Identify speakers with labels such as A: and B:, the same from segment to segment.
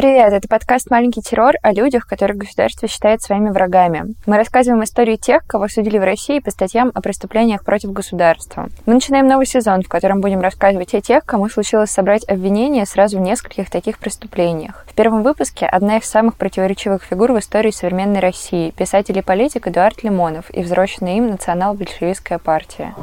A: Привет, это подкаст «Маленький террор» о людях, которых государство считает своими врагами. Мы рассказываем истории тех, кого судили в России по статьям о преступлениях против государства. Мы начинаем новый сезон, в котором будем рассказывать о тех, кому случилось собрать обвинения сразу в нескольких таких преступлениях. В первом выпуске одна из самых противоречивых фигур в истории современной России – писатель и политик Эдуард Лимонов и взросленная им национал-большевистская партия.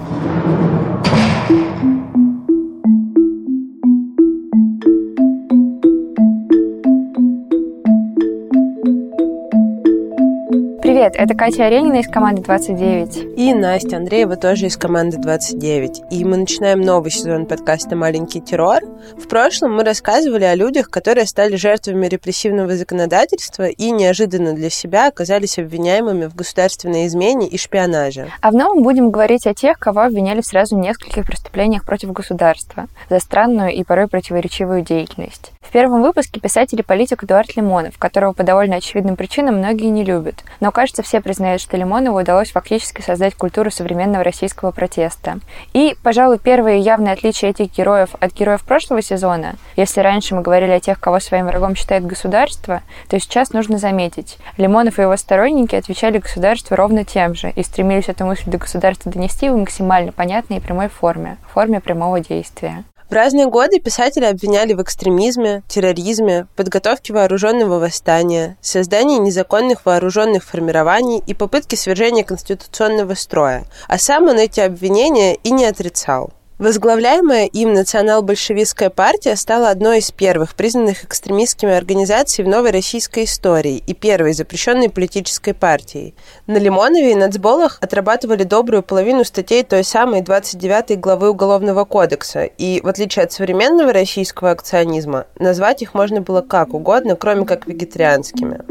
A: Привет, это Катя Аренина из команды 29.
B: И Настя Андреева тоже из команды 29. И мы начинаем новый сезон подкаста «Маленький террор». В прошлом мы рассказывали о людях, которые стали жертвами репрессивного законодательства и неожиданно для себя оказались обвиняемыми в государственной измене и шпионаже.
A: А в новом будем говорить о тех, кого обвиняли сразу в нескольких преступлениях против государства за странную и порой противоречивую деятельность. В первом выпуске писатель и политик Эдуард Лимонов, которого по довольно очевидным причинам многие не любят. Но, кажется, кажется, все признают, что Лимонову удалось фактически создать культуру современного российского протеста. И, пожалуй, первое явное отличие этих героев от героев прошлого сезона, если раньше мы говорили о тех, кого своим врагом считает государство, то сейчас нужно заметить, Лимонов и его сторонники отвечали государству ровно тем же и стремились эту мысль до государства донести в максимально понятной и прямой форме, форме прямого действия.
B: В разные годы писателя обвиняли в экстремизме, терроризме, подготовке вооруженного восстания, создании незаконных вооруженных формирований и попытке свержения конституционного строя. А сам он эти обвинения и не отрицал. Возглавляемая им национал-большевистская партия стала одной из первых признанных экстремистскими организаций в новой российской истории и первой запрещенной политической партией. На Лимонове и Нацболах отрабатывали добрую половину статей той самой 29 главы Уголовного кодекса, и, в отличие от современного российского акционизма, назвать их можно было как угодно, кроме как вегетарианскими.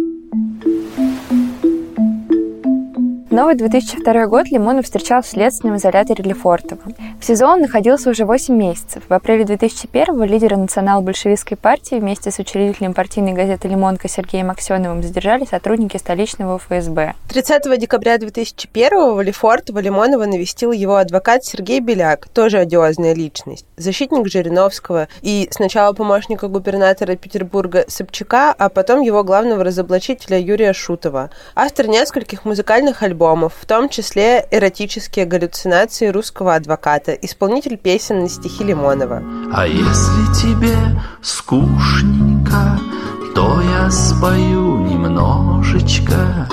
A: Новый 2002 год Лимонов встречал в следственном изоляторе Лефортово. В СИЗО он находился уже 8 месяцев. В апреле 2001-го лидера национал-большевистской партии вместе с учредителем партийной газеты «Лимонка» Сергеем Аксеновым задержали сотрудники столичного ФСБ.
B: 30 декабря 2001-го в Лефортово Лимонова навестил его адвокат Сергей Беляк, тоже одиозная личность, защитник Жириновского и сначала помощника губернатора Петербурга Собчака, а потом его главного разоблачителя Юрия Шутова, автор нескольких музыкальных альбомов альбомов, в том числе эротические галлюцинации русского адвоката, исполнитель песен на стихи Лимонова.
C: А если тебе скучненько, то я спою немножечко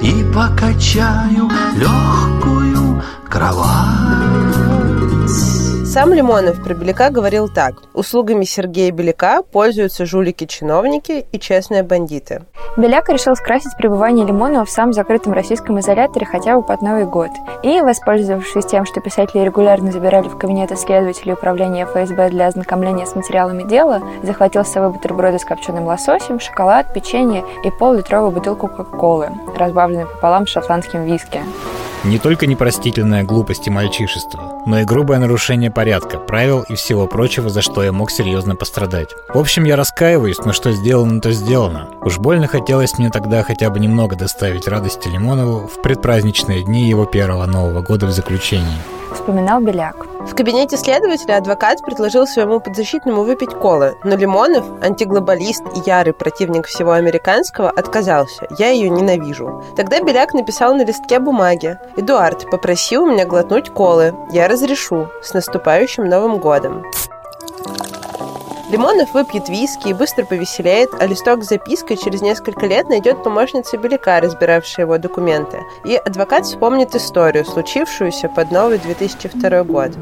C: и покачаю легкую кровать.
B: Сам Лимонов про Беляка говорил так. Услугами Сергея Беляка пользуются жулики-чиновники и честные бандиты.
A: Беляк решил скрасить пребывание Лимонова в самом закрытом российском изоляторе хотя бы под Новый год. И, воспользовавшись тем, что писатели регулярно забирали в кабинеты следователей управления ФСБ для ознакомления с материалами дела, захватил с собой бутерброды с копченым лососем, шоколад, печенье и пол-литровую бутылку Кока-Колы, разбавленную пополам шотландским виски.
D: Не только непростительная глупость и мальчишество, но и грубое нарушение порядка, правил и всего прочего, за что я мог серьезно пострадать. В общем, я раскаиваюсь, но что сделано, то сделано. Уж больно хотелось мне тогда хотя бы немного доставить радости Лимонову в предпраздничные дни его первого Нового года в заключении
A: вспоминал Беляк.
B: В кабинете следователя адвокат предложил своему подзащитному выпить колы, но Лимонов, антиглобалист и ярый противник всего американского, отказался. Я ее ненавижу. Тогда Беляк написал на листке бумаги. «Эдуард, попроси у меня глотнуть колы. Я разрешу. С наступающим Новым годом». Лимонов выпьет виски и быстро повеселеет, а листок с запиской через несколько лет найдет помощница Беляка, разбиравшая его документы. И адвокат вспомнит историю, случившуюся под новый 2002 год.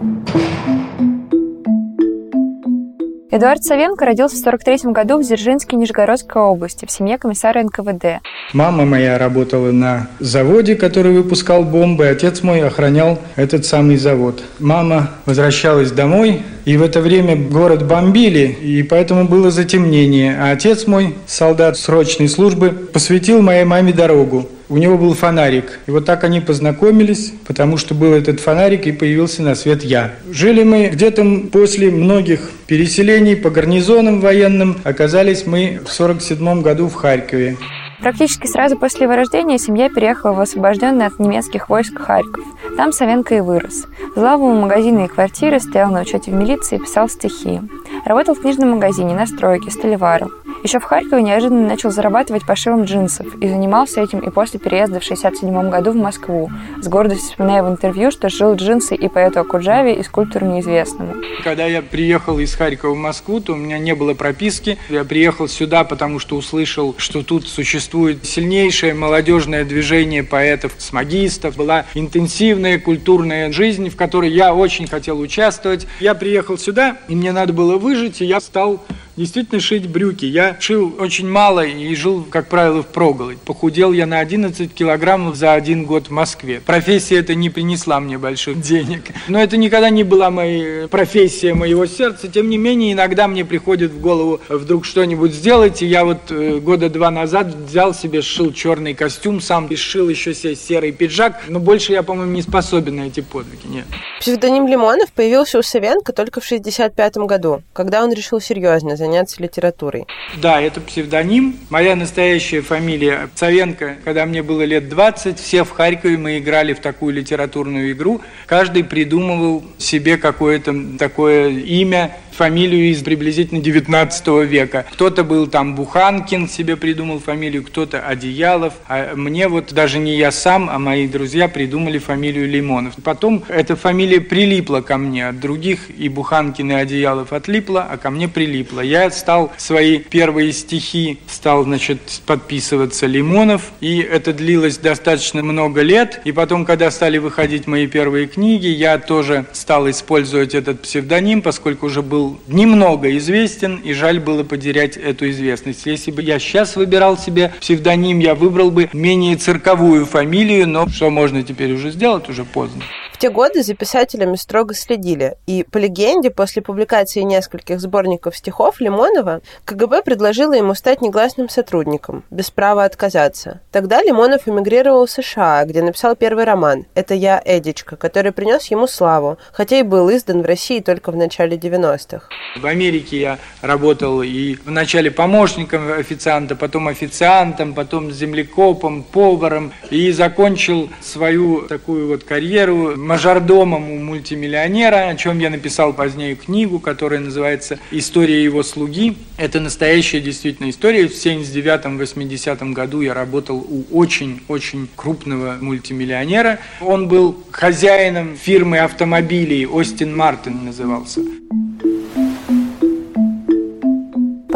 A: Эдуард Савенко родился в 43 году в Дзержинске Нижегородской области в семье комиссара НКВД.
E: Мама моя работала на заводе, который выпускал бомбы. Отец мой охранял этот самый завод. Мама возвращалась домой, и в это время город бомбили, и поэтому было затемнение. А отец мой, солдат срочной службы, посвятил моей маме дорогу у него был фонарик. И вот так они познакомились, потому что был этот фонарик, и появился на свет я. Жили мы где-то после многих переселений по гарнизонам военным. Оказались мы в 47 году в Харькове.
A: Практически сразу после его рождения семья переехала в освобожденный от немецких войск Харьков. Там Савенко и вырос. Взлал ему магазины и квартиры, стоял на учете в милиции и писал стихи. Работал в книжном магазине, на стройке, столеваром. Еще в Харькове неожиданно начал зарабатывать пошивом джинсов и занимался этим и после переезда в 67 году в Москву, с гордостью вспоминая в интервью, что жил джинсы и поэту Акуджаве, и скульптору неизвестному.
E: Когда я приехал из Харькова в Москву, то у меня не было прописки. Я приехал сюда, потому что услышал, что тут существует сильнейшее молодежное движение поэтов-смагистов. Была интенсивная культурная жизнь, в которой я очень хотел участвовать. Я приехал сюда, и мне надо было выжить, и я стал действительно шить брюки. Я шил очень мало и жил, как правило, в проголодь. Похудел я на 11 килограммов за один год в Москве. Профессия эта не принесла мне больших денег. Но это никогда не была моя профессия моего сердца. Тем не менее, иногда мне приходит в голову вдруг что-нибудь сделать. И я вот э, года два назад взял себе, сшил черный костюм, сам и сшил еще себе серый пиджак. Но больше я, по-моему, не способен на эти подвиги. Нет.
B: Псевдоним Лимонов появился у Савенко только в 65 году, когда он решил серьезно заняться литературой.
E: Да, это псевдоним. Моя настоящая фамилия Савенко. Когда мне было лет 20, все в Харькове мы играли в такую литературную игру. Каждый придумывал себе какое-то такое имя, фамилию из приблизительно 19 века. Кто-то был там Буханкин, себе придумал фамилию, кто-то Одеялов. А мне вот даже не я сам, а мои друзья придумали фамилию Лимонов. Потом эта фамилия прилипла ко мне. От других и Буханкин, и Одеялов отлипла, а ко мне прилипла. Я стал свои первые стихи, стал, значит, подписываться Лимонов. И это длилось достаточно много лет. И потом, когда стали выходить мои первые книги, я тоже стал использовать этот псевдоним, поскольку уже был немного известен, и жаль было потерять эту известность. Если бы я сейчас выбирал себе псевдоним, я выбрал бы менее цирковую фамилию, но что можно теперь уже сделать, уже поздно.
B: В те годы за писателями строго следили, и по легенде, после публикации нескольких сборников стихов Лимонова, КГБ предложила ему стать негласным сотрудником, без права отказаться. Тогда Лимонов эмигрировал в США, где написал первый роман «Это я, Эдичка», который принес ему славу, хотя и был издан в России только в начале 90-х.
E: В Америке я работал и вначале помощником официанта, потом официантом, потом землекопом, поваром, и закончил свою такую вот карьеру мажордомом у мультимиллионера, о чем я написал позднее книгу, которая называется «История его слуги». Это настоящая действительно история. В 79-80 году я работал у очень-очень крупного мультимиллионера. Он был хозяином фирмы автомобилей, Остин Мартин назывался.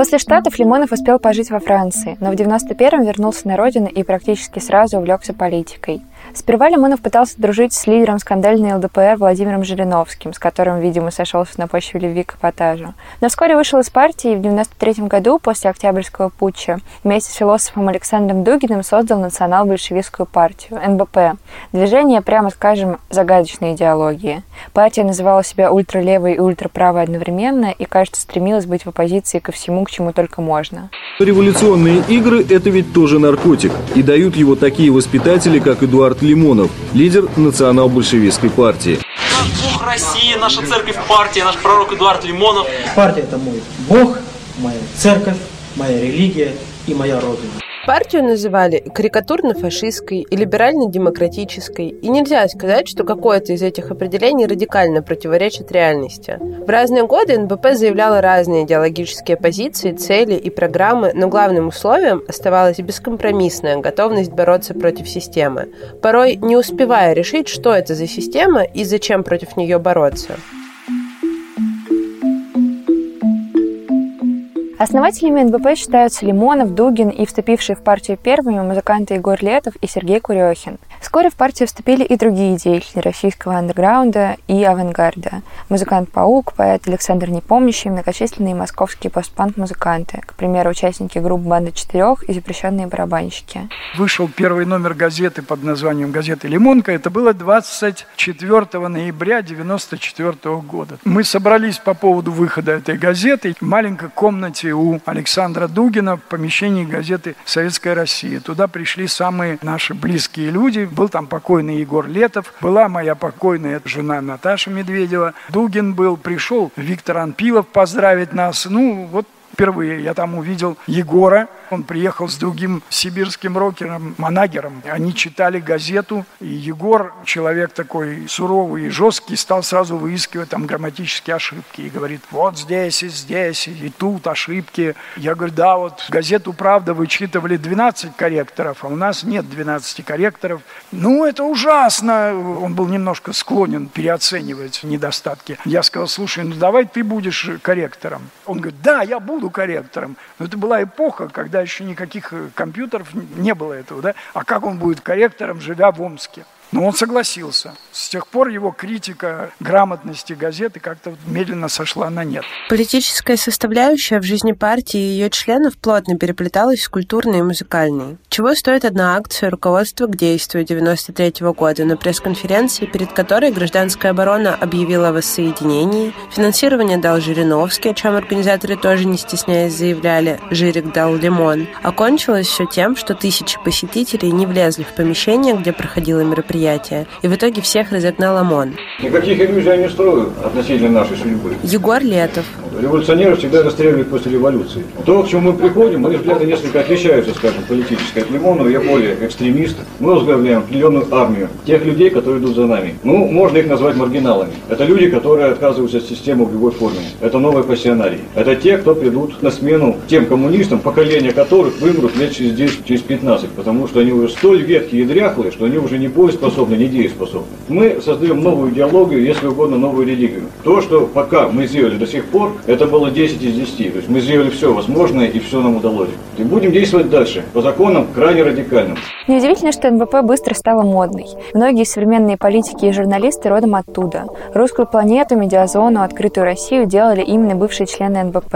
A: После Штатов Лимонов успел пожить во Франции, но в 91-м вернулся на родину и практически сразу увлекся политикой. Сперва Лимонов пытался дружить с лидером скандальной ЛДПР Владимиром Жириновским, с которым, видимо, сошелся на почве любви к эпатажу. Но вскоре вышел из партии и в 93 году, после Октябрьского путча, вместе с философом Александром Дугиным создал национал-большевистскую партию, НБП. Движение, прямо скажем, загадочной идеологии. Партия называла себя ультралевой и ультраправой одновременно и, кажется, стремилась быть в оппозиции ко всему, к чему только можно.
F: Революционные игры – это ведь тоже наркотик. И дают его такие воспитатели, как Эдуард Лимонов, лидер национал-большевистской партии.
G: Наш Бог России, наша церковь партия, наш пророк Эдуард Лимонов.
H: Партия – это мой Бог, моя церковь, моя религия и моя родина.
B: Партию называли карикатурно-фашистской и либерально-демократической, и нельзя сказать, что какое-то из этих определений радикально противоречит реальности. В разные годы НБП заявляла разные идеологические позиции, цели и программы, но главным условием оставалась бескомпромиссная готовность бороться против системы, порой не успевая решить, что это за система и зачем против нее бороться.
A: Основателями НБП считаются Лимонов, Дугин и вступившие в партию первыми музыканты Егор Летов и Сергей Курехин. Вскоре в партию вступили и другие деятели российского андеграунда и авангарда. Музыкант Паук, поэт Александр Непомнящий, многочисленные московские постпанк-музыканты, к примеру, участники групп «Банда четырех» и запрещенные барабанщики.
E: Вышел первый номер газеты под названием «Газета Лимонка». Это было 24 ноября 1994 года. Мы собрались по поводу выхода этой газеты в маленькой комнате у Александра Дугина в помещении газеты «Советская Россия». Туда пришли самые наши близкие люди, был там покойный Егор Летов, была моя покойная жена Наташа Медведева, Дугин был, пришел Виктор Анпилов поздравить нас. Ну, вот
I: Впервые я там увидел Егора. Он приехал с другим сибирским рокером, Манагером. Они читали газету, и Егор, человек такой суровый и жесткий, стал сразу выискивать там грамматические ошибки. И говорит, вот здесь и здесь, и тут ошибки. Я говорю, да, вот газету «Правда» вычитывали 12 корректоров, а у нас нет 12 корректоров. Ну, это ужасно. Он был немножко склонен переоценивать недостатки. Я сказал, слушай, ну давай ты будешь корректором. Он говорит, да, я буду корректором. Но это была эпоха, когда еще никаких компьютеров не было этого, да? А как он будет корректором, живя в Омске? Но он согласился. С тех пор его критика грамотности газеты как-то медленно сошла на нет.
B: Политическая составляющая в жизни партии и ее членов плотно переплеталась с культурной и музыкальной. Чего стоит одна акция руководства к действию 93 -го года на пресс-конференции, перед которой гражданская оборона объявила о воссоединении, финансирование дал Жириновский, о чем организаторы тоже не стесняясь заявляли, Жирик дал лимон. Окончилось все тем, что тысячи посетителей не влезли в помещение, где проходило мероприятие, мероприятия, и в итоге всех разогнал ОМОН.
J: Никаких иллюзий я не строю относительно нашей судьбы.
B: Егор Летов.
J: Революционеры всегда расстреливают после революции. То, к чему мы приходим, мои взгляды несколько отличаются, скажем, политической от Лимонова. Я более экстремист. Мы возглавляем определенную армию тех людей, которые идут за нами. Ну, можно их назвать маргиналами. Это люди, которые отказываются от системы в любой форме. Это новые пассионарии. Это те, кто придут на смену тем коммунистам, поколения которых вымрут лет через 10, через 15, потому что они уже столь ветхие и дряхлые, что они уже не боеспособны, не дееспособны. Мы создаем новую идеологию, если угодно, новую религию. То, что пока мы сделали до сих пор, это было 10 из 10. То есть мы сделали все возможное и все нам удалось. И будем действовать дальше, по законам крайне радикальным.
A: Неудивительно, что НБП быстро стала модной. Многие современные политики и журналисты родом оттуда. Русскую планету, медиазону, открытую Россию делали именно бывшие члены НБП.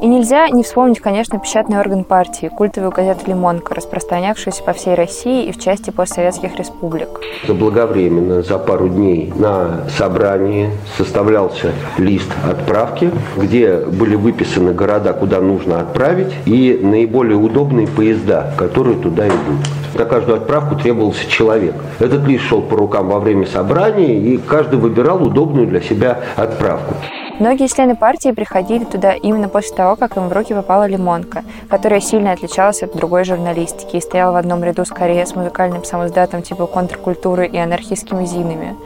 A: И нельзя не вспомнить, конечно, печатный орган партии, культовую газету «Лимонка», распространявшуюся по всей России и в части постсоветских республик.
K: Заблаговременно, за пару дней на собрании составлялся лист отправки, где были выписаны города, куда нужно отправить, и наиболее удобные поезда, которые туда идут. На каждую отправку требовался человек. Этот лист шел по рукам во время собрания, и каждый выбирал удобную для себя отправку.
A: Многие члены партии приходили туда именно после того, как им в руки попала лимонка, которая сильно отличалась от другой журналистики и стояла в одном ряду скорее с музыкальным самоздатом типа контркультуры и анархистскими зинами.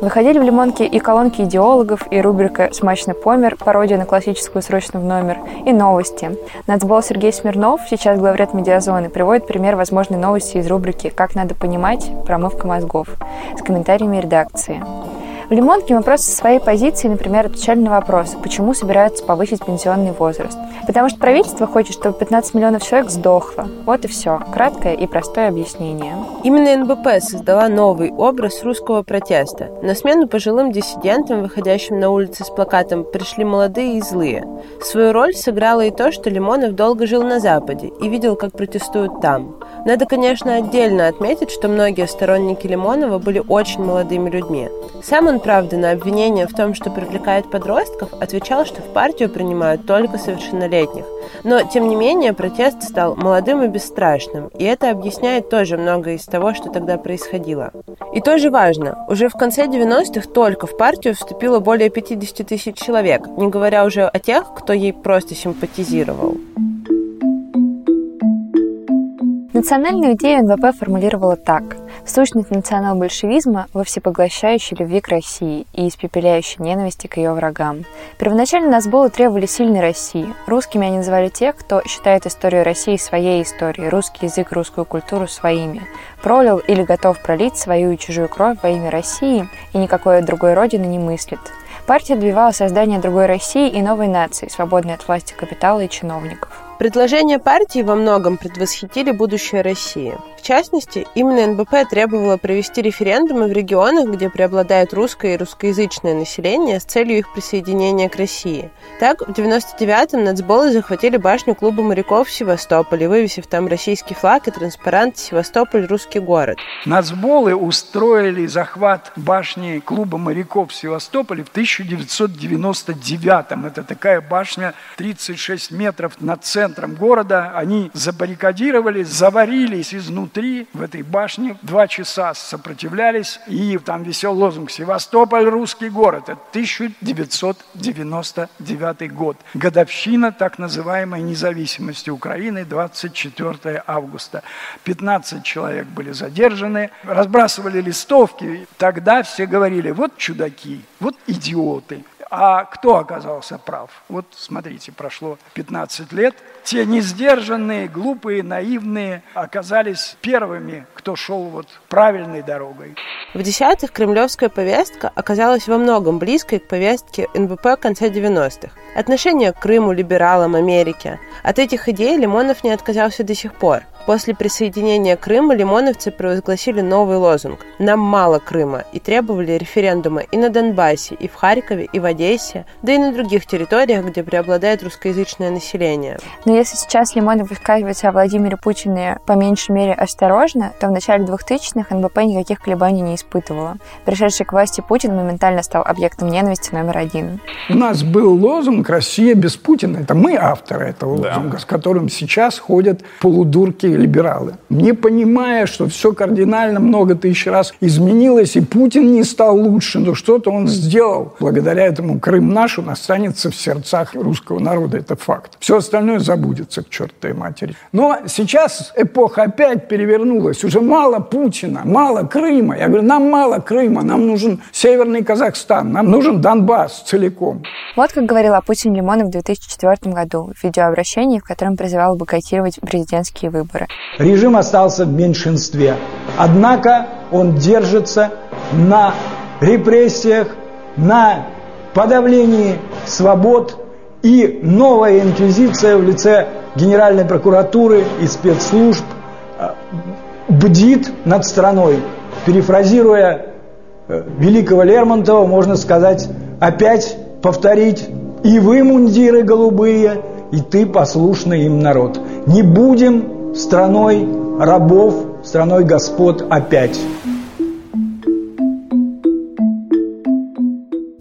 A: Выходили в «Лимонке» и колонки идеологов, и рубрика «Смачный помер», пародия на классическую «Срочно в номер», и новости. Нацбол Сергей Смирнов, сейчас главред «Медиазоны», приводит пример возможной новости из рубрики «Как надо понимать. Промывка мозгов» с комментариями редакции. В «Лимонке» мы просто со своей позиции, например, отвечали на вопрос, почему собираются повысить пенсионный возраст. Потому что правительство хочет, чтобы 15 миллионов человек сдохло. Вот и все. Краткое и простое объяснение.
B: Именно НБП создала новый образ русского протеста. На смену пожилым диссидентам, выходящим на улицы с плакатом «Пришли молодые и злые». Свою роль сыграло и то, что Лимонов долго жил на Западе и видел, как протестуют там. Надо, конечно, отдельно отметить, что многие сторонники Лимонова были очень молодыми людьми. Сам он правда, на обвинение в том, что привлекает подростков, отвечал, что в партию принимают только совершеннолетних. Но, тем не менее, протест стал молодым и бесстрашным, и это объясняет тоже многое из того, что тогда происходило. И тоже важно, уже в конце 90-х только в партию вступило более 50 тысяч человек, не говоря уже о тех, кто ей просто симпатизировал.
A: Национальную идею НВП формулировала так. Сущность национал-большевизма во всепоглощающей любви к России и испепеляющей ненависти к ее врагам. Первоначально Назболы требовали сильной России. Русскими они называли тех, кто считает историю России своей историей, русский язык, русскую культуру своими. Пролил или готов пролить свою и чужую кровь во имя России и никакой другой родины не мыслит. Партия добивалась создания другой России и новой нации, свободной от власти капитала и чиновников.
B: Предложения партии во многом предвосхитили будущее России. В частности, именно НБП требовала провести референдумы в регионах, где преобладает русское и русскоязычное население с целью их присоединения к России. Так, в 99-м нацболы захватили башню клуба моряков в Севастополе, вывесив там российский флаг и транспарант «Севастополь – русский город».
I: Нацболы устроили захват башни клуба моряков в Севастополе в 1999-м. Это такая башня 36 метров над центром центром города. Они забаррикадировались, заварились изнутри в этой башне. Два часа сопротивлялись, и там висел лозунг «Севастополь – русский город». Это 1999 год. Годовщина так называемой независимости Украины, 24 августа. 15 человек были задержаны, разбрасывали листовки. Тогда все говорили, вот чудаки, вот идиоты. А кто оказался прав? Вот смотрите, прошло 15 лет. Те несдержанные, глупые, наивные оказались первыми, кто шел вот правильной дорогой.
B: В десятых кремлевская повестка оказалась во многом близкой к повестке НБП конца 90-х. Отношение к Крыму, либералам, Америке. От этих идей Лимонов не отказался до сих пор. После присоединения Крыма лимоновцы провозгласили новый лозунг «Нам мало Крыма» и требовали референдума и на Донбассе, и в Харькове, и в Одессе, да и на других территориях, где преобладает русскоязычное население.
A: Но если сейчас Лимонов высказывается о Владимире Путине по меньшей мере осторожно, то в начале 2000-х НБП никаких колебаний не испытывала. Пришедший к власти Путин моментально стал объектом ненависти номер один.
I: У нас был лозунг «Россия без Путина». Это мы авторы этого лозунга, да. с которым сейчас ходят полудурки либералы. Не понимая, что все кардинально много тысяч раз изменилось, и Путин не стал лучше, но что-то он сделал. Благодаря этому Крым наш, он останется в сердцах русского народа. Это факт. Все остальное забудется к чертовой матери. Но сейчас эпоха опять перевернулась. Уже мало Путина, мало Крыма. Я говорю, нам мало Крыма, нам нужен Северный Казахстан, нам нужен Донбасс целиком.
A: Вот как говорил о Путине Лимонов в 2004 году в видеообращении, в котором призывал бойкотировать президентские выборы.
E: Режим остался в меньшинстве. Однако он держится на репрессиях, на подавлении свобод и новая инквизиция в лице Генеральной прокуратуры и спецслужб э, бдит над страной. Перефразируя э, великого Лермонтова, можно сказать, опять повторить «И вы, мундиры голубые, и ты, послушный им народ». Не будем страной рабов, страной господ опять.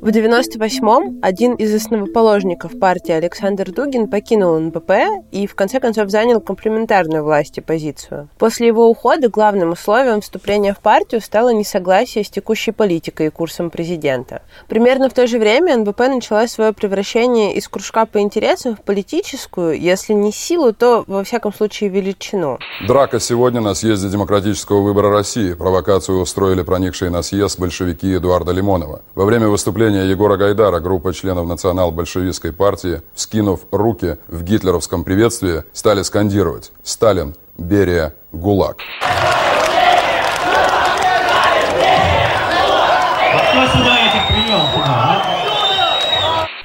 B: В 98-м один из основоположников партии Александр Дугин покинул НПП и в конце концов занял комплементарную власти позицию. После его ухода главным условием вступления в партию стало несогласие с текущей политикой и курсом президента. Примерно в то же время НПП начала свое превращение из кружка по интересам в политическую, если не силу, то во всяком случае величину.
L: Драка сегодня на съезде демократического выбора России. Провокацию устроили проникшие на съезд большевики Эдуарда Лимонова. Во время выступления выступления Егора Гайдара группа членов национал-большевистской партии, скинув руки в гитлеровском приветствии, стали скандировать «Сталин, Берия, ГУЛАГ».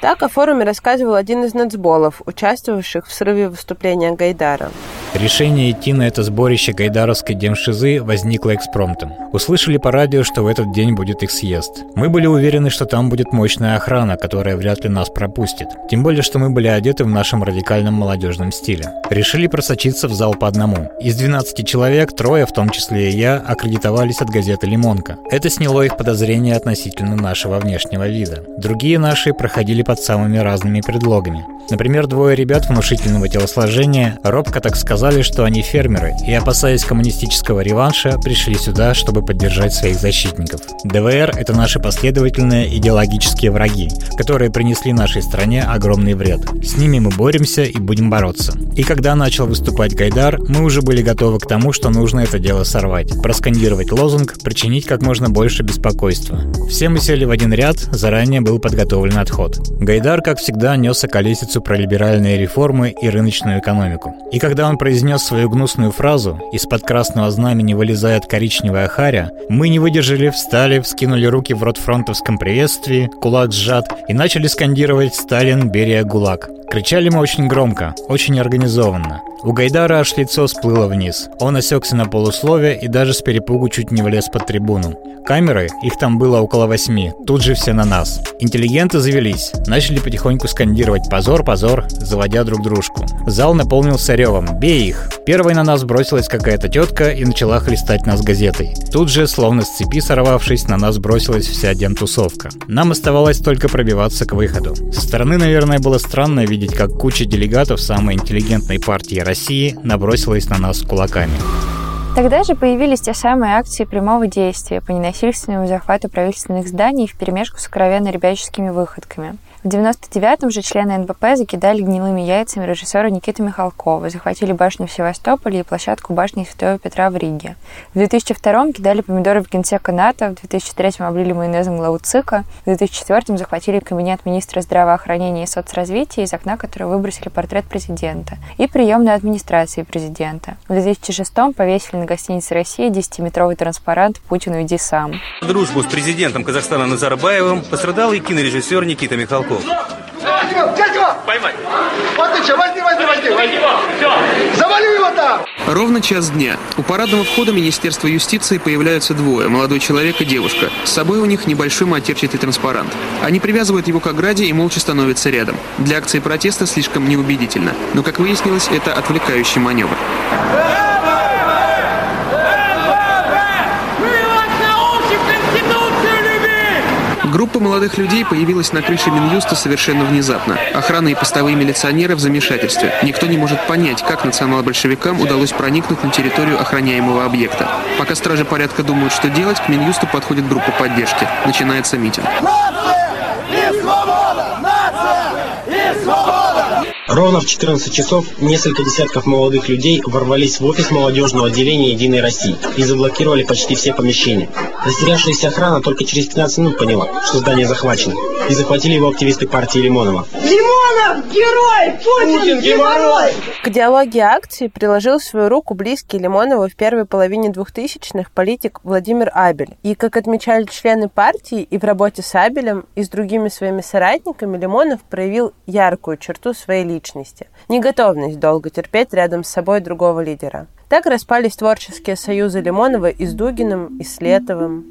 B: Так о форуме рассказывал один из нацболов, участвовавших в срыве выступления Гайдара.
D: Решение идти на это сборище гайдаровской демшизы возникло экспромтом. Услышали по радио, что в этот день будет их съезд. Мы были уверены, что там будет мощная охрана, которая вряд ли нас пропустит. Тем более, что мы были одеты в нашем радикальном молодежном стиле. Решили просочиться в зал по одному. Из 12 человек, трое, в том числе и я, аккредитовались от газеты «Лимонка». Это сняло их подозрения относительно нашего внешнего вида. Другие наши проходили под самыми разными предлогами. Например, двое ребят внушительного телосложения робко так сказали, что они фермеры, и, опасаясь коммунистического реванша, пришли сюда, чтобы поддержать своих защитников. ДВР — это наши последовательные идеологические враги, которые принесли нашей стране огромный вред. С ними мы боремся и будем бороться. И когда начал выступать Гайдар, мы уже были готовы к тому, что нужно это дело сорвать, проскандировать лозунг, причинить как можно больше беспокойства. Все мы сели в один ряд, заранее был подготовлен отход. Гайдар, как всегда, нес околесицу лекцию про либеральные реформы и рыночную экономику. И когда он произнес свою гнусную фразу «Из-под красного знамени вылезает коричневая харя», мы не выдержали, встали, вскинули руки в рот фронтовском приветствии, кулак сжат, и начали скандировать «Сталин, Берия, ГУЛАГ». Кричали мы очень громко, очень организованно. У Гайдара аж лицо сплыло вниз. Он осекся на полусловие и даже с перепугу чуть не влез под трибуну. Камеры, их там было около восьми, тут же все на нас. Интеллигенты завелись, начали потихоньку скандировать «позор, позор», заводя друг дружку. Зал наполнился ревом «бей их». Первой на нас бросилась какая-то тетка и начала хлестать нас газетой. Тут же, словно с цепи сорвавшись, на нас бросилась вся демтусовка. Нам оставалось только пробиваться к выходу. Со стороны, наверное, было странно видеть, как куча делегатов самой интеллигентной партии России набросилась на нас кулаками.
A: Тогда же появились те самые акции прямого действия по ненасильственному захвату правительственных зданий в перемешку с откровенно ребяческими выходками. В 99-м же члены НБП закидали гнилыми яйцами режиссера Никиты Михалкова, захватили башню в Севастополе и площадку башни Святого Петра в Риге. В 2002-м кидали помидоры в генсека НАТО, в 2003-м облили майонезом главу ЦИКа, в 2004-м захватили кабинет министра здравоохранения и соцразвития, из окна которого выбросили портрет президента, и приемную администрации президента. В 2006-м повесили на гостинице «Россия» 10-метровый транспарант «Путин, уйди сам».
M: Дружбу с президентом Казахстана Назарбаевым пострадал и кинорежиссер Никита Михалков.
N: Его! Поймать! Отлично! Возьми, возьми, возьми! возьми. Завали его там!
O: Ровно час дня. У парадного входа Министерства юстиции появляются двое, молодой человек и девушка. С собой у них небольшой матерчатый транспарант. Они привязывают его к ограде и молча становятся рядом. Для акции протеста слишком неубедительно. Но, как выяснилось, это отвлекающий маневр. Группа молодых людей появилась на крыше Минюста совершенно внезапно. Охрана и постовые милиционеры в замешательстве. Никто не может понять, как национал-большевикам удалось проникнуть на территорию охраняемого объекта. Пока стражи порядка думают, что делать, к Минюсту подходит группа поддержки. Начинается митинг.
P: Ровно в 14 часов несколько десятков молодых людей ворвались в офис молодежного отделения «Единой России» и заблокировали почти все помещения. Растерявшаяся охрана только через 15 минут поняла, что здание захвачено, и захватили его активисты партии Лимонова.
N: Лимонов – герой! Путин, Путин герой!
B: К идеологии акции приложил свою руку близкий Лимонова в первой половине 2000-х политик Владимир Абель. И, как отмечали члены партии, и в работе с Абелем, и с другими своими соратниками Лимонов проявил яркую черту своей личности – неготовность долго терпеть рядом с собой другого лидера. Так распались творческие союзы Лимонова и с Дугиным, и с Летовым.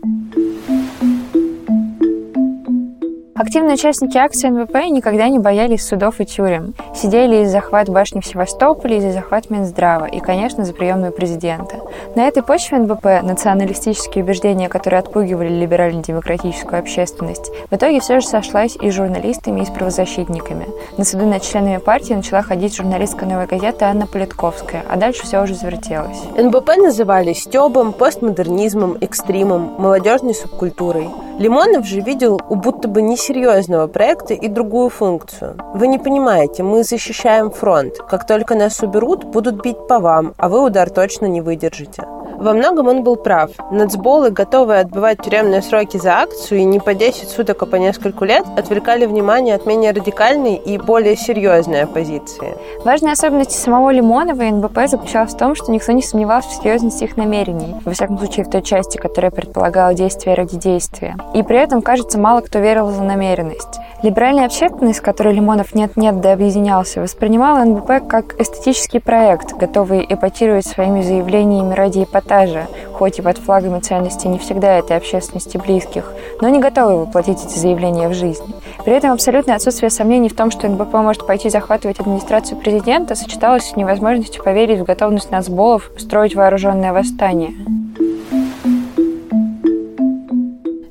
A: Активные участники акции НВП никогда не боялись судов и тюрем. Сидели из захват башни в Севастополе, из-за захват Минздрава и, конечно, за приемную президента. На этой почве НВП националистические убеждения, которые отпугивали либерально-демократическую общественность, в итоге все же сошлась и с журналистами, и с правозащитниками. На суды над членами партии начала ходить журналистка «Новой газеты» Анна Политковская, а дальше все уже завертелось.
B: НБП называли стебом, постмодернизмом, экстримом, молодежной субкультурой. Лимонов же видел у будто бы несерьезного проекта и другую функцию. Вы не понимаете, мы защищаем фронт. Как только нас уберут, будут бить по вам, а вы удар точно не выдержите. Во многом он был прав. Нацболы, готовые отбывать тюремные сроки за акцию и не по 10 суток, а по несколько лет, отвлекали внимание от менее радикальной и более серьезной оппозиции.
A: Важная особенность самого Лимонова и НБП заключалась в том, что никто не сомневался в серьезности их намерений, во всяком случае в той части, которая предполагала действие ради действия. И при этом, кажется, мало кто верил за намеренность. Либеральная общественность, с которой Лимонов нет-нет да объединялся, воспринимала НБП как эстетический проект, готовый эпатировать своими заявлениями ради эпатажа, хоть и под флагами ценностей не всегда этой общественности близких, но не готовый воплотить эти заявления в жизнь. При этом абсолютное отсутствие сомнений в том, что НБП может пойти захватывать администрацию президента, сочеталось с невозможностью поверить в готовность нацболов строить вооруженное восстание.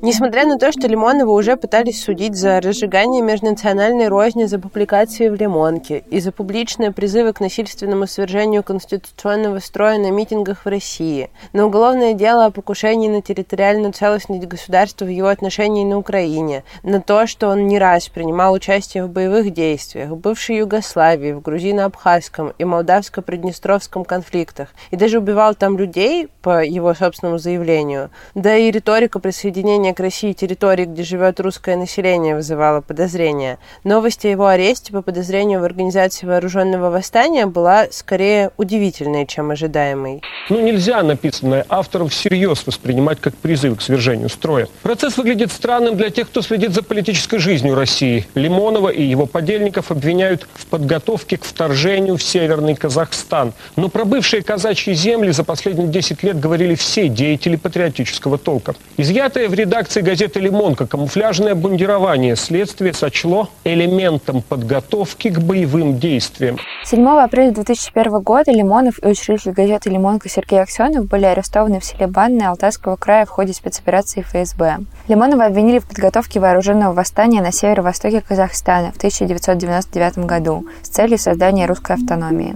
B: Несмотря на то, что Лимонова уже пытались судить за разжигание межнациональной розни за публикации в «Лимонке» и за публичные призывы к насильственному свержению конституционного строя на митингах в России, на уголовное дело о покушении на территориальную целостность государства в его отношении на Украине, на то, что он не раз принимал участие в боевых действиях в бывшей Югославии, в грузино-абхазском и молдавско-приднестровском конфликтах, и даже убивал там людей, по его собственному заявлению, да и риторика присоединения к России территорий, где живет русское население, вызывало подозрения. Новость о его аресте по подозрению в организации вооруженного восстания была скорее удивительной, чем ожидаемой.
Q: Ну, нельзя написанное автором всерьез воспринимать как призыв к свержению строя. Процесс выглядит странным для тех, кто следит за политической жизнью России. Лимонова и его подельников обвиняют в подготовке к вторжению в Северный Казахстан. Но про бывшие казачьи земли за последние 10 лет говорили все деятели патриотического толка. Изъятое в редакции газеты «Лимонка» камуфляжное бандирование следствие сочло элементом подготовки к боевым действиям.
A: 7 апреля 2001 года Лимонов и учредитель газеты «Лимонка» Сергей Аксенов были арестованы в селе Банное Алтайского края в ходе спецоперации ФСБ. Лимонова обвинили в подготовке вооруженного восстания на северо-востоке Казахстана в 1999 году с целью создания русской автономии.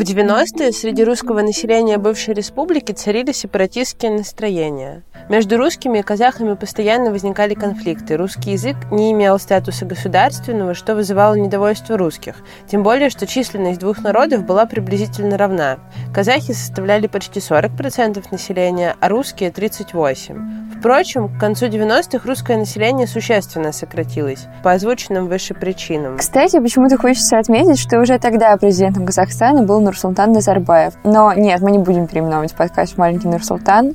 B: В 90-е среди русского населения бывшей республики царили сепаратистские настроения. Между русскими и казахами постоянно возникали конфликты. Русский язык не имел статуса государственного, что вызывало недовольство русских. Тем более, что численность двух народов была приблизительно равна. Казахи составляли почти 40% населения, а русские – 38%. Впрочем, к концу 90-х русское население существенно сократилось, по озвученным выше причинам.
A: Кстати, почему-то хочется отметить, что уже тогда президентом Казахстана был Нурсултан Назарбаев. Но нет, мы не будем переименовывать подкаст «Маленький Нурсултан».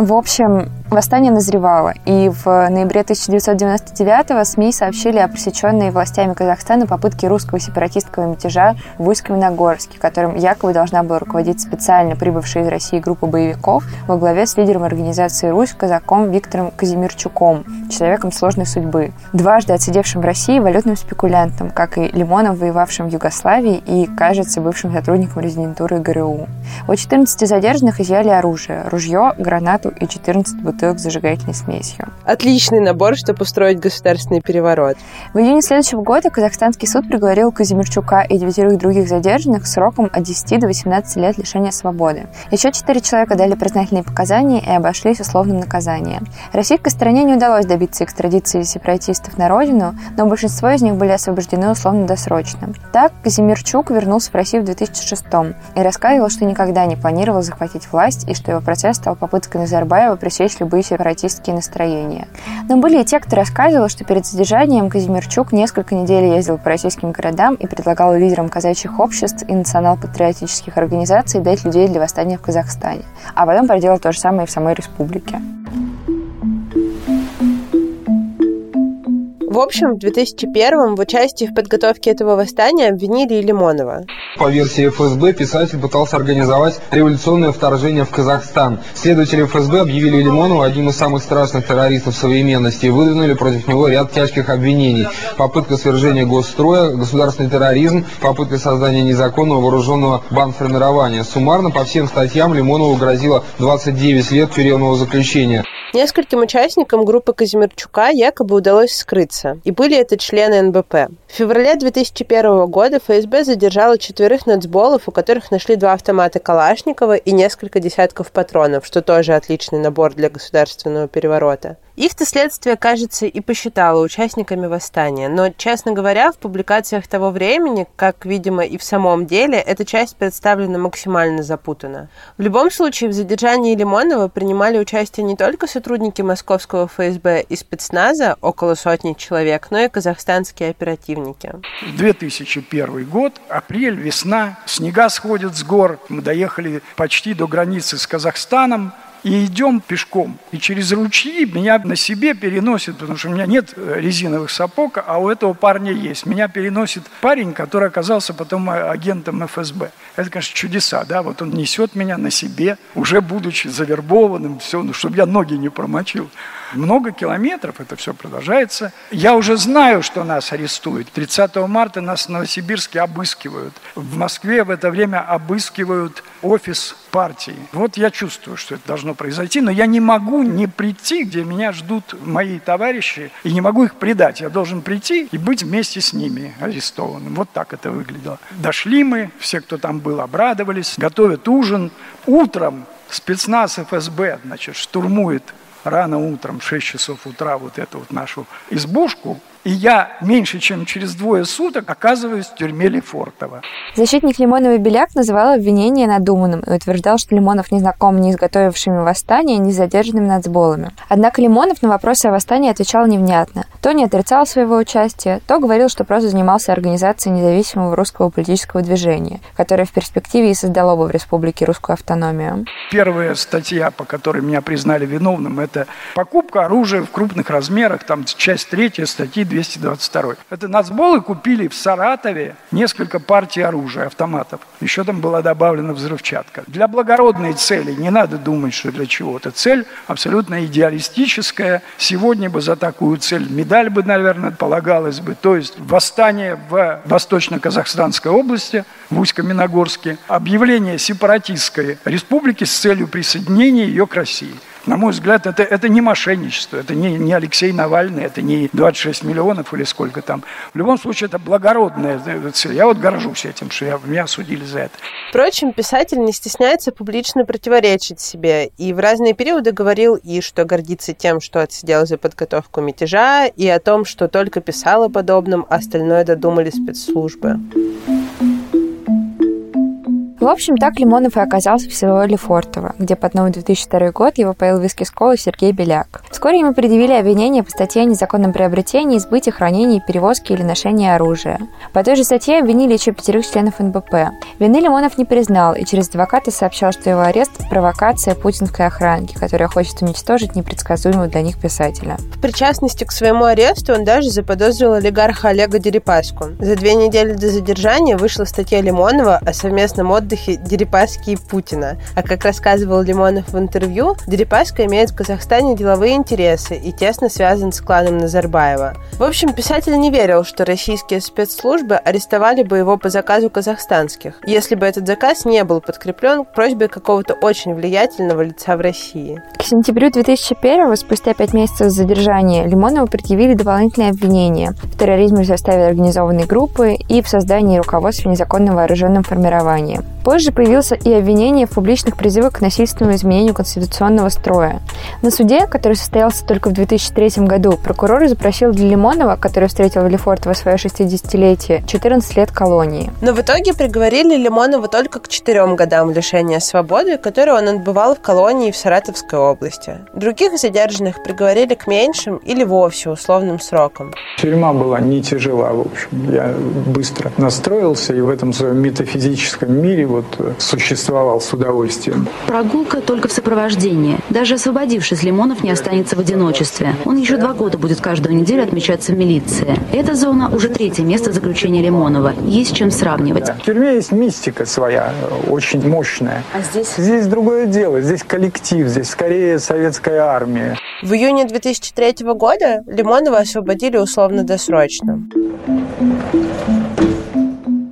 A: В общем, Восстание назревало, и в ноябре 1999-го СМИ сообщили о пресеченной властями Казахстана попытке русского сепаратистского мятежа в Усть-Каменогорске, которым якобы должна была руководить специально прибывшая из России группа боевиков во главе с лидером организации «Русь» казаком Виктором Казимирчуком, человеком сложной судьбы, дважды отсидевшим в России валютным спекулянтом, как и Лимоном, воевавшим в Югославии и, кажется, бывшим сотрудником резидентуры ГРУ. У 14 задержанных изъяли оружие, ружье, гранату и 14 бутылок с зажигательной смесью.
B: Отличный набор, чтобы устроить государственный переворот.
A: В июне следующего года казахстанский суд приговорил Казимирчука и девятерых других задержанных сроком от 10 до 18 лет лишения свободы. Еще четыре человека дали признательные показания и обошлись условным наказанием. Российской стороне не удалось добиться экстрадиции сепаратистов на родину, но большинство из них были освобождены условно-досрочно. Так, Казимирчук вернулся в Россию в 2006 и рассказывал, что никогда не планировал захватить власть и что его процесс стал попыткой Назарбаева пресечь любые сепаратистские настроения. Но были и те, кто рассказывал, что перед задержанием Казимирчук несколько недель ездил по российским городам и предлагал лидерам казачьих обществ и национал-патриотических организаций дать людей для восстания в Казахстане. А потом проделал то же самое и в самой республике.
B: В общем, в 2001 в участии в подготовке этого восстания обвинили и Лимонова.
R: По версии ФСБ, писатель пытался организовать революционное вторжение в Казахстан. Следователи ФСБ объявили Лимонова одним из самых страшных террористов современности и выдвинули против него ряд тяжких обвинений. Попытка свержения госстроя, государственный терроризм, попытка создания незаконного вооруженного банформирования. Суммарно по всем статьям Лимонову грозило 29 лет тюремного заключения.
B: Нескольким участникам группы Казимирчука якобы удалось скрыться, и были это члены НБП. В феврале 2001 года ФСБ задержала четверых нацболов, у которых нашли два автомата Калашникова и несколько десятков патронов, что тоже отличный набор для государственного переворота. Их-то следствие, кажется, и посчитало участниками восстания, но, честно говоря, в публикациях того времени, как, видимо, и в самом деле, эта часть представлена максимально запутанно. В любом случае, в задержании Лимонова принимали участие не только сотрудники московского ФСБ и спецназа, около сотни человек, но и казахстанские оперативники.
I: 2001 год, апрель, весна, снега сходят с гор, мы доехали почти до границы с Казахстаном, и идем пешком. И через ручьи меня на себе переносит, потому что у меня нет резиновых сапог, а у этого парня есть. Меня переносит парень, который оказался потом агентом ФСБ. Это, конечно, чудеса, да, вот он несет меня на себе, уже будучи завербованным, все, ну, чтобы я ноги не промочил. Много километров, это все продолжается. Я уже знаю, что нас арестуют. 30 марта нас в Новосибирске обыскивают. В Москве в это время обыскивают офис партии. Вот я чувствую, что это должно произойти, но я не могу не прийти, где меня ждут мои товарищи, и не могу их предать. Я должен прийти и быть вместе с ними арестованным. Вот так это выглядело. Дошли мы, все, кто там был, обрадовались, готовят ужин. Утром спецназ ФСБ, значит, штурмует рано утром, 6 часов утра, вот эту вот нашу избушку, И я меньше, чем через двое суток оказываюсь в тюрьме Лефортово.
A: Защитник Лимонова Беляк называл обвинение надуманным и утверждал, что Лимонов не знаком ни с готовившими восстание, ни с задержанными нацболами. Однако Лимонов на вопросы о восстании отвечал невнятно. То не отрицал своего участия, то говорил, что просто занимался организацией независимого русского политического движения, которое в перспективе и создало бы в республике русскую автономию.
I: Первая статья, по которой меня признали виновным, это покупка оружия в крупных размерах, там часть третья статьи 222. Это нацболы купили в Саратове несколько партий оружия, автоматов. Еще там была добавлена взрывчатка. Для благородной цели, не надо думать, что для чего-то. Цель абсолютно идеалистическая. Сегодня бы за такую цель медаль бы, наверное, полагалась бы. То есть восстание в Восточно-Казахстанской области, в Усть-Каменогорске, объявление сепаратистской республики с целью присоединения ее к России. На мой взгляд, это, это не мошенничество, это не, не Алексей Навальный, это не 26 миллионов или сколько там. В любом случае, это благородная цель. Я вот горжусь этим, что я, меня осудили за это.
B: Впрочем, писатель не стесняется публично противоречить себе и в разные периоды говорил и что гордится тем, что отсидел за подготовку мятежа, и о том, что только писал о подобном, а остальное додумали спецслужбы.
A: В общем, так Лимонов и оказался в село Лефортово, где под новый 2002 год его поил виски с колой Сергей Беляк. Вскоре ему предъявили обвинение по статье о незаконном приобретении, избытии, хранении, перевозке или ношении оружия. По той же статье обвинили еще пятерых членов НБП. Вины Лимонов не признал и через адвоката сообщал, что его арест – провокация путинской охранки, которая хочет уничтожить непредсказуемого для них писателя.
B: В причастности к своему аресту он даже заподозрил олигарха Олега Дерипаську. За две недели до задержания вышла статья Лимонова о совместном отдыхе отдыхе Дерипаски и Путина. А как рассказывал Лимонов в интервью, Дерипаска имеет в Казахстане деловые интересы и тесно связан с кланом Назарбаева. В общем, писатель не верил, что российские спецслужбы арестовали бы его по заказу казахстанских, если бы этот заказ не был подкреплен просьбой какого-то очень влиятельного лица в России.
A: К сентябрю 2001 спустя пять месяцев задержания, Лимонову предъявили дополнительные обвинения в терроризме в составе организованной группы и в создании руководства незаконным вооруженным формированием. Позже появился и обвинение в публичных призывах к насильственному изменению конституционного строя. На суде, который состоялся только в 2003 году, прокурор запросил для Лимонова, который встретил в Лефортово свое 60-летие, 14 лет колонии.
B: Но в итоге приговорили Лимонова только к четырем годам лишения свободы, которые он отбывал в колонии в Саратовской области. Других задержанных приговорили к меньшим или вовсе условным срокам.
E: Тюрьма была не тяжела, в общем. Я быстро настроился и в этом своем метафизическом мире вот э, существовал с удовольствием.
S: Прогулка только в сопровождении. Даже освободившись, Лимонов не останется в одиночестве. Он еще два года будет каждую неделю отмечаться в милиции. Эта зона уже третье место заключения Лимонова. Есть чем сравнивать.
E: В тюрьме есть мистика своя, очень мощная.
S: А здесь?
E: Здесь другое дело. Здесь коллектив, здесь скорее советская армия.
B: В июне 2003 года Лимонова освободили условно-досрочно.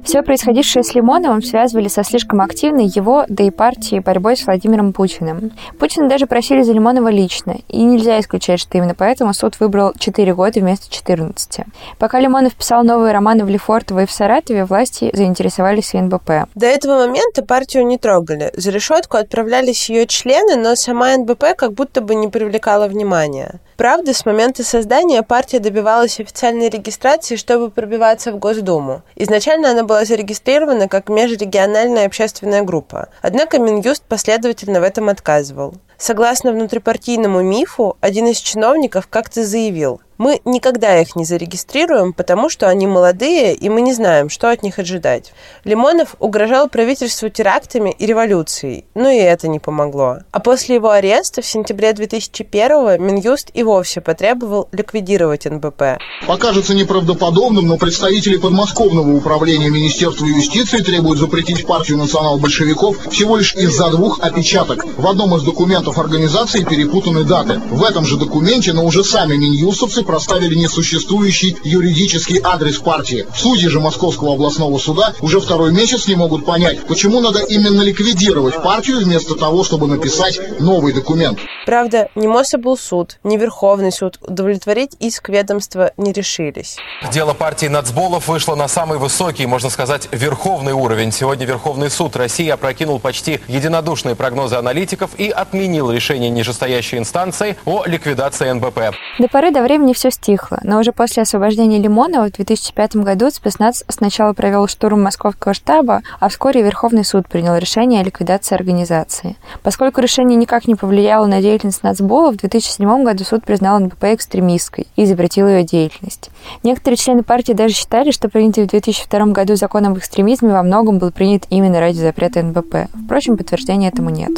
A: Все происходившее с Лимоновым связывали со слишком активной его, да и партией борьбой с Владимиром Путиным. Путина даже просили за Лимонова лично, и нельзя исключать, что именно поэтому суд выбрал 4 года вместо 14. Пока Лимонов писал новые романы в Лефортово и в Саратове, власти заинтересовались НБП.
B: До этого момента партию не трогали. За решетку отправлялись ее члены, но сама НБП как будто бы не привлекала внимания. Правда, с момента создания партия добивалась официальной регистрации, чтобы пробиваться в Госдуму. Изначально она была зарегистрирована как межрегиональная общественная группа. Однако Минюст последовательно в этом отказывал. Согласно внутрипартийному мифу, один из чиновников как-то заявил, мы никогда их не зарегистрируем, потому что они молодые, и мы не знаем, что от них ожидать. Лимонов угрожал правительству терактами и революцией, но и это не помогло. А после его ареста в сентябре 2001 Минюст и вовсе потребовал ликвидировать НБП.
T: Покажется неправдоподобным, но представители подмосковного управления Министерства юстиции требуют запретить партию национал-большевиков всего лишь из-за двух опечаток. В одном из документов организации перепутаны даты. В этом же документе, но уже сами минюстовцы проставили несуществующий юридический адрес партии. Судьи же Московского областного суда уже второй месяц не могут понять, почему надо именно ликвидировать партию вместо того, чтобы написать новый документ.
B: Правда, ни Мособлсуд, ни Верховный суд удовлетворить иск ведомства не решились.
U: Дело партии нацболов вышло на самый высокий, можно сказать, верховный уровень. Сегодня Верховный суд России опрокинул почти единодушные прогнозы аналитиков и отменил отменил решение нижестоящей инстанции о ликвидации НБП.
A: До поры до времени все стихло, но уже после освобождения Лимонова в 2005 году спецназ сначала провел штурм московского штаба, а вскоре Верховный суд принял решение о ликвидации организации. Поскольку решение никак не повлияло на деятельность нацбола, в 2007 году суд признал НБП экстремистской и запретил ее деятельность. Некоторые члены партии даже считали, что принятый в 2002 году закон об экстремизме во многом был принят именно ради запрета НБП. Впрочем, подтверждения этому нет.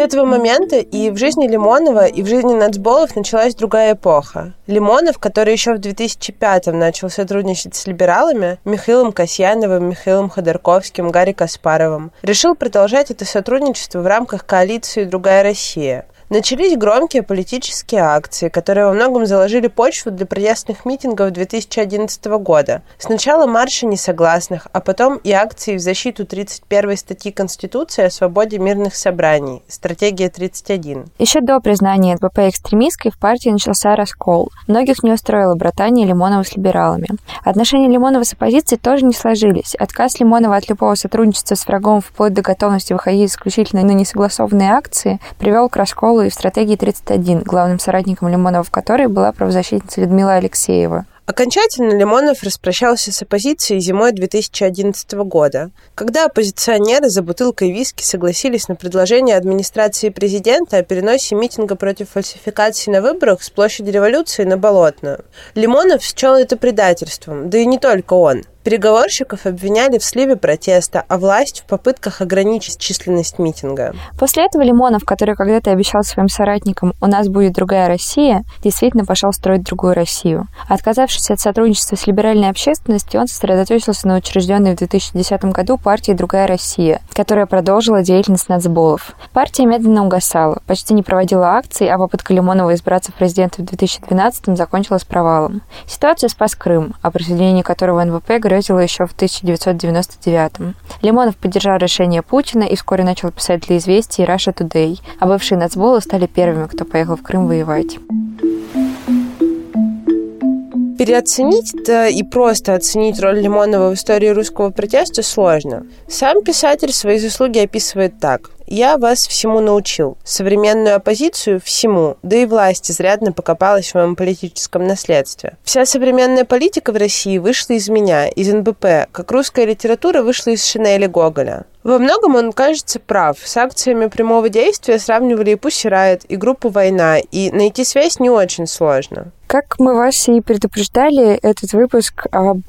B: С этого момента и в жизни Лимонова, и в жизни нацболов началась другая эпоха. Лимонов, который еще в 2005-м начал сотрудничать с либералами, Михаилом Касьяновым, Михаилом Ходорковским, Гарри Каспаровым, решил продолжать это сотрудничество в рамках коалиции «Другая Россия». Начались громкие политические акции, которые во многом заложили почву для протестных митингов 2011 года. Сначала марши несогласных, а потом и акции в защиту 31 статьи Конституции о свободе мирных собраний. Стратегия 31.
A: Еще до признания НБП экстремистской в партии начался раскол. Многих не устроило братание Лимонова с либералами. Отношения Лимонова с оппозицией тоже не сложились. Отказ Лимонова от любого сотрудничества с врагом вплоть до готовности выходить исключительно на несогласованные акции привел к расколу и в стратегии 31, главным соратником Лимонова в которой была правозащитница Людмила Алексеева.
B: Окончательно Лимонов распрощался с оппозицией зимой 2011 года, когда оппозиционеры за бутылкой виски согласились на предложение администрации президента о переносе митинга против фальсификации на выборах с площади революции на Болотную. Лимонов счел это предательством, да и не только он. Переговорщиков обвиняли в сливе протеста, а власть в попытках ограничить численность митинга.
A: После этого Лимонов, который когда-то обещал своим соратникам «У нас будет другая Россия», действительно пошел строить другую Россию. Отказавшись от сотрудничества с либеральной общественностью, он сосредоточился на учрежденной в 2010 году партии «Другая Россия», которая продолжила деятельность нацболов. Партия медленно угасала, почти не проводила акций, а попытка Лимонова избраться в президенты в 2012 закончилась провалом. Ситуацию спас Крым, о присоединении которого НВП грезила еще в 1999-м. Лимонов поддержал решение Путина и вскоре начал писать для «Известий» и Russia Today, а бывшие нацболы стали первыми, кто поехал в Крым воевать.
B: Переоценить да и просто оценить роль Лимонова в истории русского протеста сложно. Сам писатель свои заслуги описывает так. Я вас всему научил. Современную оппозицию всему, да и власть изрядно покопалась в моем политическом наследстве. Вся современная политика в России вышла из меня, из НБП, как русская литература вышла из Шинеля Гоголя. Во многом он, кажется, прав. С акциями прямого действия сравнивали и Пусси Райт, и группу «Война», и найти связь не очень сложно.
A: Как мы вас и предупреждали, этот выпуск об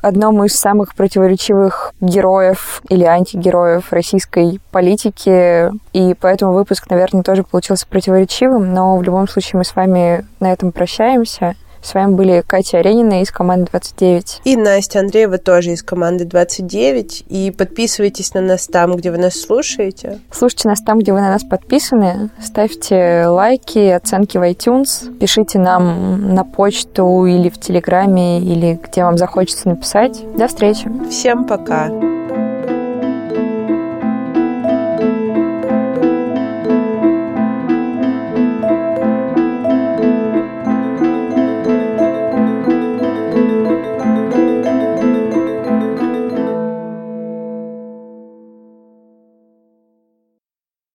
A: одном из самых противоречивых героев или антигероев российской политики, и поэтому выпуск, наверное, тоже получился противоречивым, но в любом случае мы с вами на этом прощаемся. С вами были Катя Аренина из команды 29.
B: И Настя Андреева тоже из команды 29. И подписывайтесь на нас там, где вы нас слушаете.
A: Слушайте нас там, где вы на нас подписаны. Ставьте лайки, оценки в iTunes. Пишите нам на почту или в Телеграме, или где вам захочется написать. До встречи.
B: Всем пока.